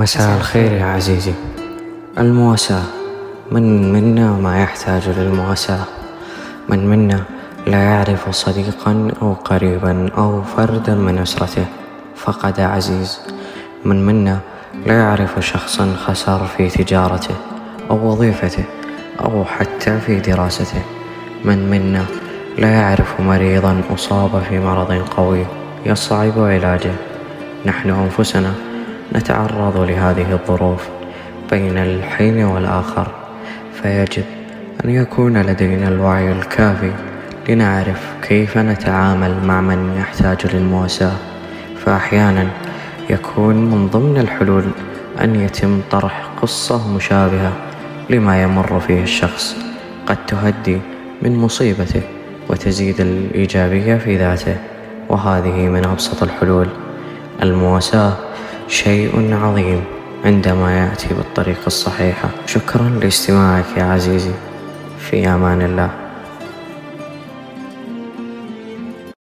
مساء الخير يا عزيزي. المواساة. من منا ما يحتاج للمواساة. من منا لا يعرف صديقا أو قريبا أو فردا من أسرته. فقد عزيز. من منا لا يعرف شخصا خسر في تجارته أو وظيفته أو حتى في دراسته. من منا لا يعرف مريضا أصاب في مرض قوي يصعب علاجه. نحن أنفسنا نتعرض لهذه الظروف بين الحين والآخر فيجب أن يكون لدينا الوعي الكافي لنعرف كيف نتعامل مع من يحتاج للمواساة. فأحيانا يكون من ضمن الحلول أن يتم طرح قصة مشابهة لما يمر فيه الشخص. قد تهدي من مصيبته وتزيد الإيجابية في ذاته وهذه من أبسط الحلول. المواساة شيء عظيم عندما يأتي بالطريقة الصحيحة. شكرا لاستماعك يا عزيزي. في أمان الله.